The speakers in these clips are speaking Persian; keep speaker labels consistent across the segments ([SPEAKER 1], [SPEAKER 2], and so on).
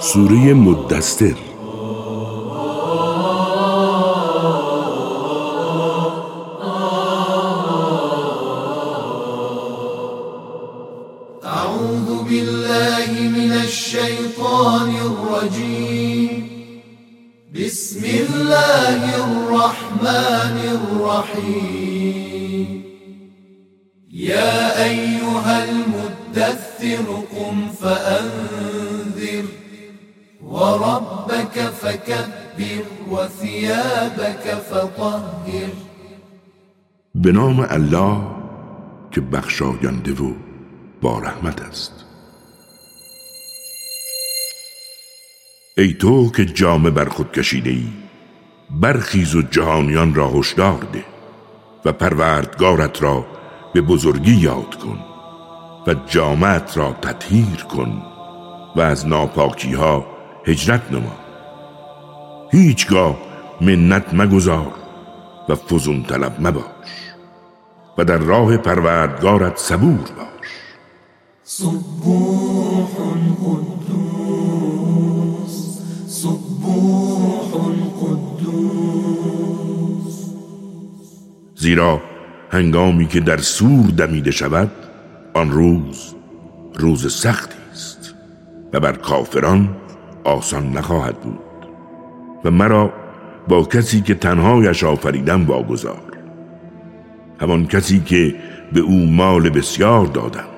[SPEAKER 1] سوره مدستر
[SPEAKER 2] الرحمن الرحيم. يا أيها المدثر قم فأنذر وربك فكبر وثيابك فطهر.
[SPEAKER 1] به نام الله که بخشاینده و با رحمت است. ای تو که جامه بر خود کشیده ای برخیز و جهانیان را هشدار ده و پروردگارت را به بزرگی یاد کن و جامعت را تطهیر کن و از ناپاکی ها هجرت نما. هیچگاه منت مگذار و فزون طلب مباش و در راه پروردگارت صبور باش.
[SPEAKER 2] سبوح قدوس قدوس
[SPEAKER 1] زیرا هنگامی که در سور دمیده شود آن روز روز سختی است. و بر کافران آسان نخواهد بود. و مرا با کسی که تنهایش آفریدم واگذار. همان کسی که به او مال بسیار دادم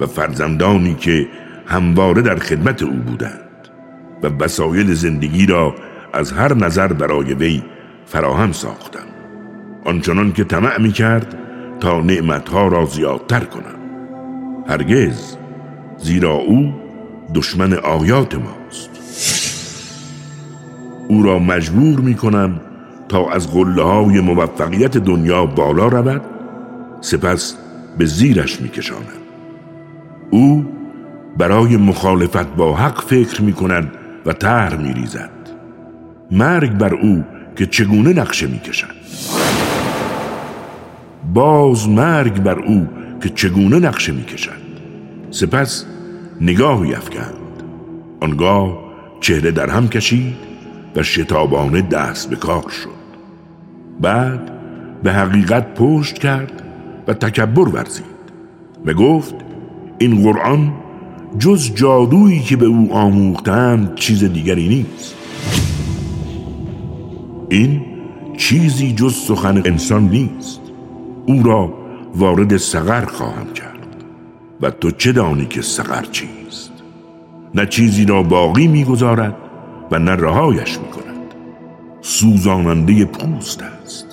[SPEAKER 1] و فرزندانی که همواره در خدمت او بودند و وسایل زندگی را از هر نظر برای وی فراهم ساختم. آنچنان که طمع می کرد تا نعمتها را زیادتر کنم. هرگز زیرا او دشمن آیات ماست. او را مجبور می کنم تا از قله های موفقیت دنیا بالا رود سپس به زیرش می کشانم او برای مخالفت با حق فکر می کند و تر می ریزد مرگ بر او که چگونه نقشه می کشد باز مرگ بر او که چگونه نقشه می کشد سپس نگاهی افکند. آنگاه چهره در هم کشید و شتابانه دست به کار شد. بعد به حقیقت پشت کرد و تکبر ورزید و گفت این قرآن جز جادویی که به او آموختند چیز دیگری نیست. این چیزی جز سخن انسان نیست. او را وارد سقر خواهم کرد. و تو چه دانی که سقر چیست؟ نه چیزی را باقی می‌گذارد و نه رهایش می‌کند. سوزاننده پوست است.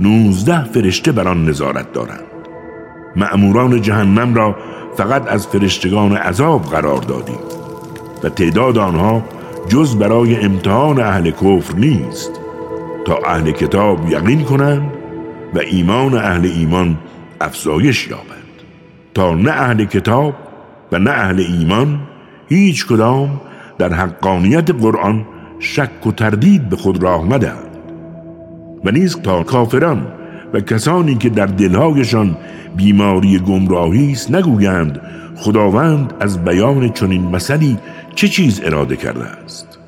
[SPEAKER 1] نوزده فرشته بر آن نظارت دارند. مأموران جهنم را فقط از فرشتگان عذاب قرار دادیم. و تعداد آنها جز برای امتحان اهل کفر نیست. تا اهل کتاب یقین کنند و ایمان اهل ایمان افزایش یابد تا نه اهل کتاب و نه اهل ایمان هیچ کدام در حقانیت قرآن شک و تردید به خود راه مدهند و نیز تا کافران و کسانی که در دلهایشان بیماری گمراهی است نگویند خداوند از بیان چنین مثلی چه چیز اراده کرده است.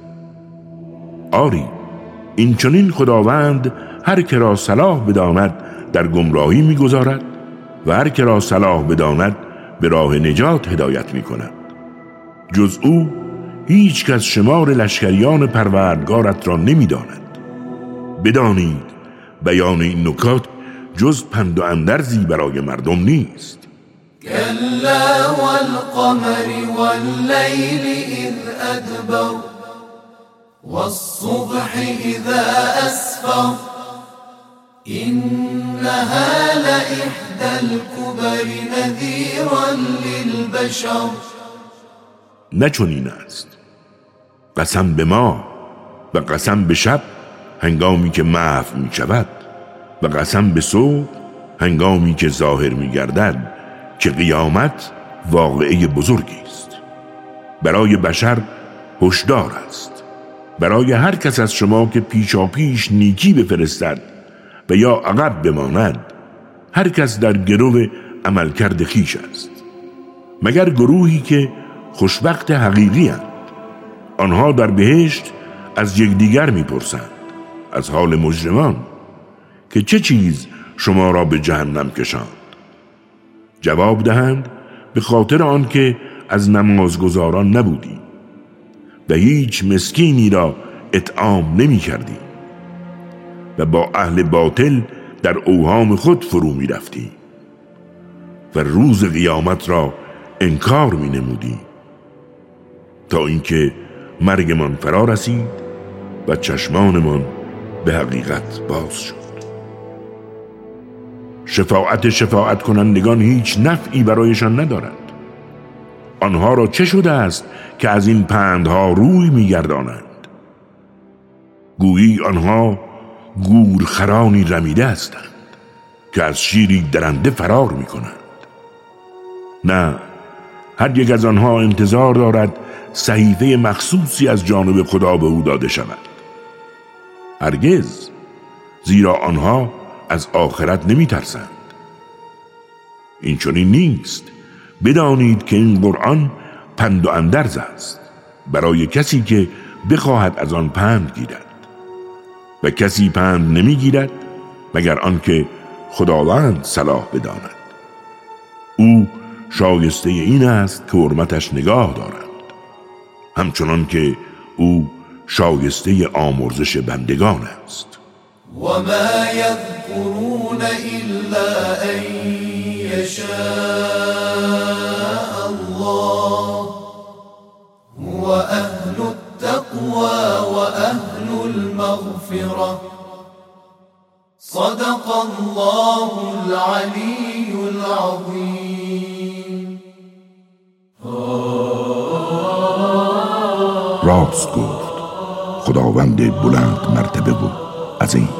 [SPEAKER 1] آری این چنین خداوند هر که را صلاح بداند در گمراهی می‌گذارد و هر که را صلاح بداند به راه نجات هدایت می کند جز او هیچ کس شمار لشکریان پروردگارت را نمی‌داند. بدانید بیان این نکات جز پند و اندرزی برای مردم نیست.
[SPEAKER 2] كلا والقمر والليل إذ أدبر والصبح إذا أسفر إنها لإحدى الكبر نذيرا للبشر.
[SPEAKER 1] نه چنین است. قسم به ما و قسم به شب هنگامی که محو می شود و قسم به صبح هنگامی که ظاهر می گردد که قیامت واقعه بزرگی است. برای بشر هشدار است. برای هر کس از شما که پیشا پیش نیکی بفرستد و یا عقب بماند هر کس در گرو عملکرد خیش است مگر گروهی که خوشبخت حقیقی هند. آنها در بهشت از یکدیگر می‌پرسند از حال مجرمان که چه چیز شما را به جهنم کشاند جواب دهند به خاطر آنکه از نمازگزاران نبودی و هیچ مسکینی را اطعام نمی کردی. و با اهل باطل در اوهام خود فرو می رفتی. و روز قیامت را انکار می نمودی. تا اینکه مرگمان فرا رسید و چشمانمان به حقیقت باز شد. شفاعت شفاعت کنندگان هیچ نفعی برایشان ندارد آنها را چه شده است که از این پندها روی میگردانند؟ گویی آنها گورخرانی رمیده هستند که از شیری درنده فرار می کنند نه هر یک از آنها انتظار دارد صحیفه مخصوصی از جانب خدا به او داده شود. هرگز زیرا آنها از آخرت نمی ترسند این چنین نیست. بدانید که این قرآن پند و اندرز است. برای کسی که بخواهد از آن پند گیرد. و کسی پند نمی‌گیرد مگر آنکه خداوند صلاح بداند. او شایسته این است که حرمتش نگاه دارند همچنان که او شایسته آمرزش بندگان است.
[SPEAKER 2] و ما یذکرون الا ان یشاء الله. و أهل التقوى و أهل المغفرة. صدق الله العلي العظيم.
[SPEAKER 1] راست گفت خداوند بلند مرتبه. و عظیم